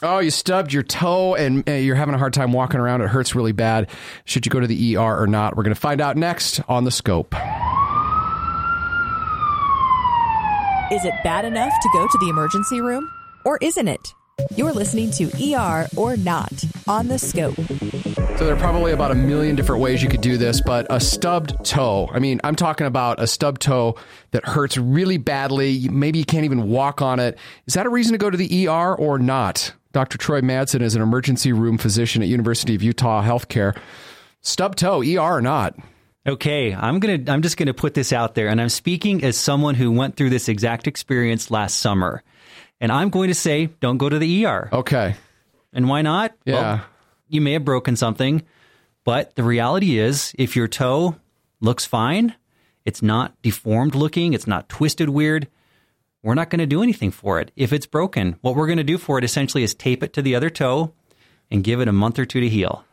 Oh, you stubbed your toe and uh, you're having a hard time walking around. It hurts really bad. Should you go to the ER or not? We're going to find out next on the scope. Is it bad enough to go to the emergency room? Or isn't it? You're listening to ER or Not on the Scope. So there are probably about a million different ways you could do this, but a stubbed toe. I mean, I'm talking about a stubbed toe that hurts really badly. Maybe you can't even walk on it. Is that a reason to go to the ER or not? Dr. Troy Madsen is an emergency room physician at University of Utah Healthcare. Stub toe, ER or not? Okay, I'm going to I'm just going to put this out there and I'm speaking as someone who went through this exact experience last summer. And I'm going to say don't go to the ER. Okay. And why not? Yeah. Well, you may have broken something, but the reality is if your toe looks fine, it's not deformed looking, it's not twisted weird, we're not going to do anything for it. If it's broken, what we're going to do for it essentially is tape it to the other toe and give it a month or two to heal.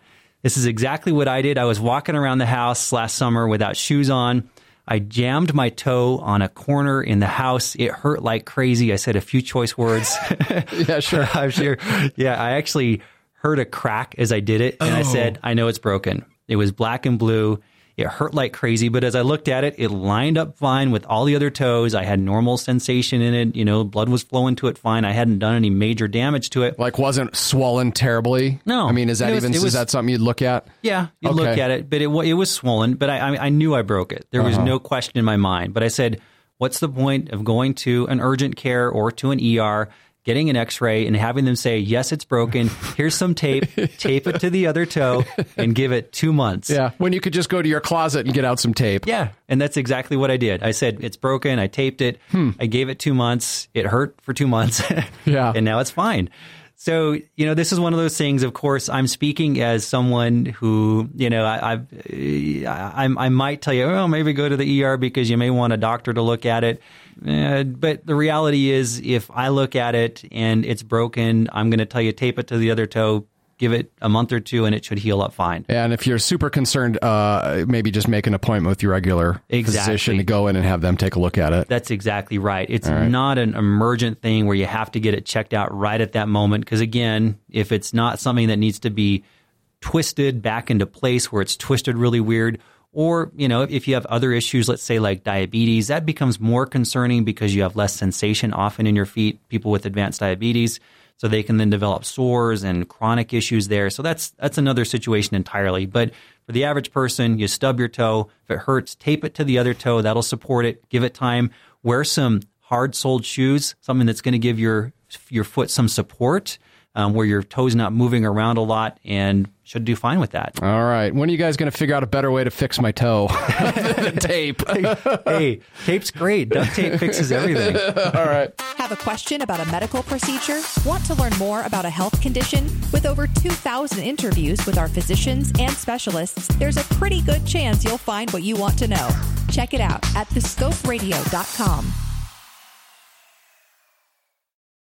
This is exactly what I did. I was walking around the house last summer without shoes on. I jammed my toe on a corner in the house. It hurt like crazy. I said a few choice words. yeah, sure. I'm sure. Yeah, I actually heard a crack as I did it, and oh. I said, I know it's broken. It was black and blue. It hurt like crazy, but as I looked at it, it lined up fine with all the other toes. I had normal sensation in it. You know, blood was flowing to it fine. I hadn't done any major damage to it. Like, wasn't swollen terribly? No. I mean, is that was, even was, is that something you'd look at? Yeah, you okay. look at it, but it it was swollen. But I I, I knew I broke it. There was uh-huh. no question in my mind. But I said, what's the point of going to an urgent care or to an ER? Getting an x-ray and having them say yes it's broken. Here's some tape. Tape it to the other toe and give it two months. Yeah when you could just go to your closet and get out some tape. Yeah and that's exactly what i did. I said it's broken. I taped it. Hmm. i gave it two months. It hurt for two months. Yeah. And now it's fine so, you know, this is one of those things. Of course, I'm speaking as someone who, you know, I, I, I, might tell you, oh, maybe go to the ER because you may want a doctor to look at it. Uh, but the reality is, if I look at it and it's broken, I'm going to tell you tape it to the other toe, give it a month or two, and it should heal up fine. And if you're super concerned, uh, maybe just make an appointment with your regular exactly. physician to go in and have them take a look at it. That's exactly right. It's right. not an emergent thing where you have to get it checked out right at that moment. Because again, if it's not something that needs to be twisted back into place where it's twisted really weird or, you know, if you have other issues, let's say like diabetes, that becomes more concerning because you have less sensation often in your feet, people with advanced diabetes. So they can then develop sores and chronic issues there. So that's that's another situation entirely. But for the average person, you stub your toe. If it hurts, tape it to the other toe. That'll support it. Give it time. Wear some hard soled shoes, something that's going to give your your foot some support um, where your toe's not moving around a lot and should do fine with that. All right. When are you guys going to figure out a better way to fix my toe? tape. hey, tape's great. Duct tape fixes everything. All right. Have a question about a medical procedure? Want to learn more about a health condition? With over 2,000 interviews with our physicians and specialists, there's a pretty good chance you'll find what you want to know. Check it out at thescoperadio.com.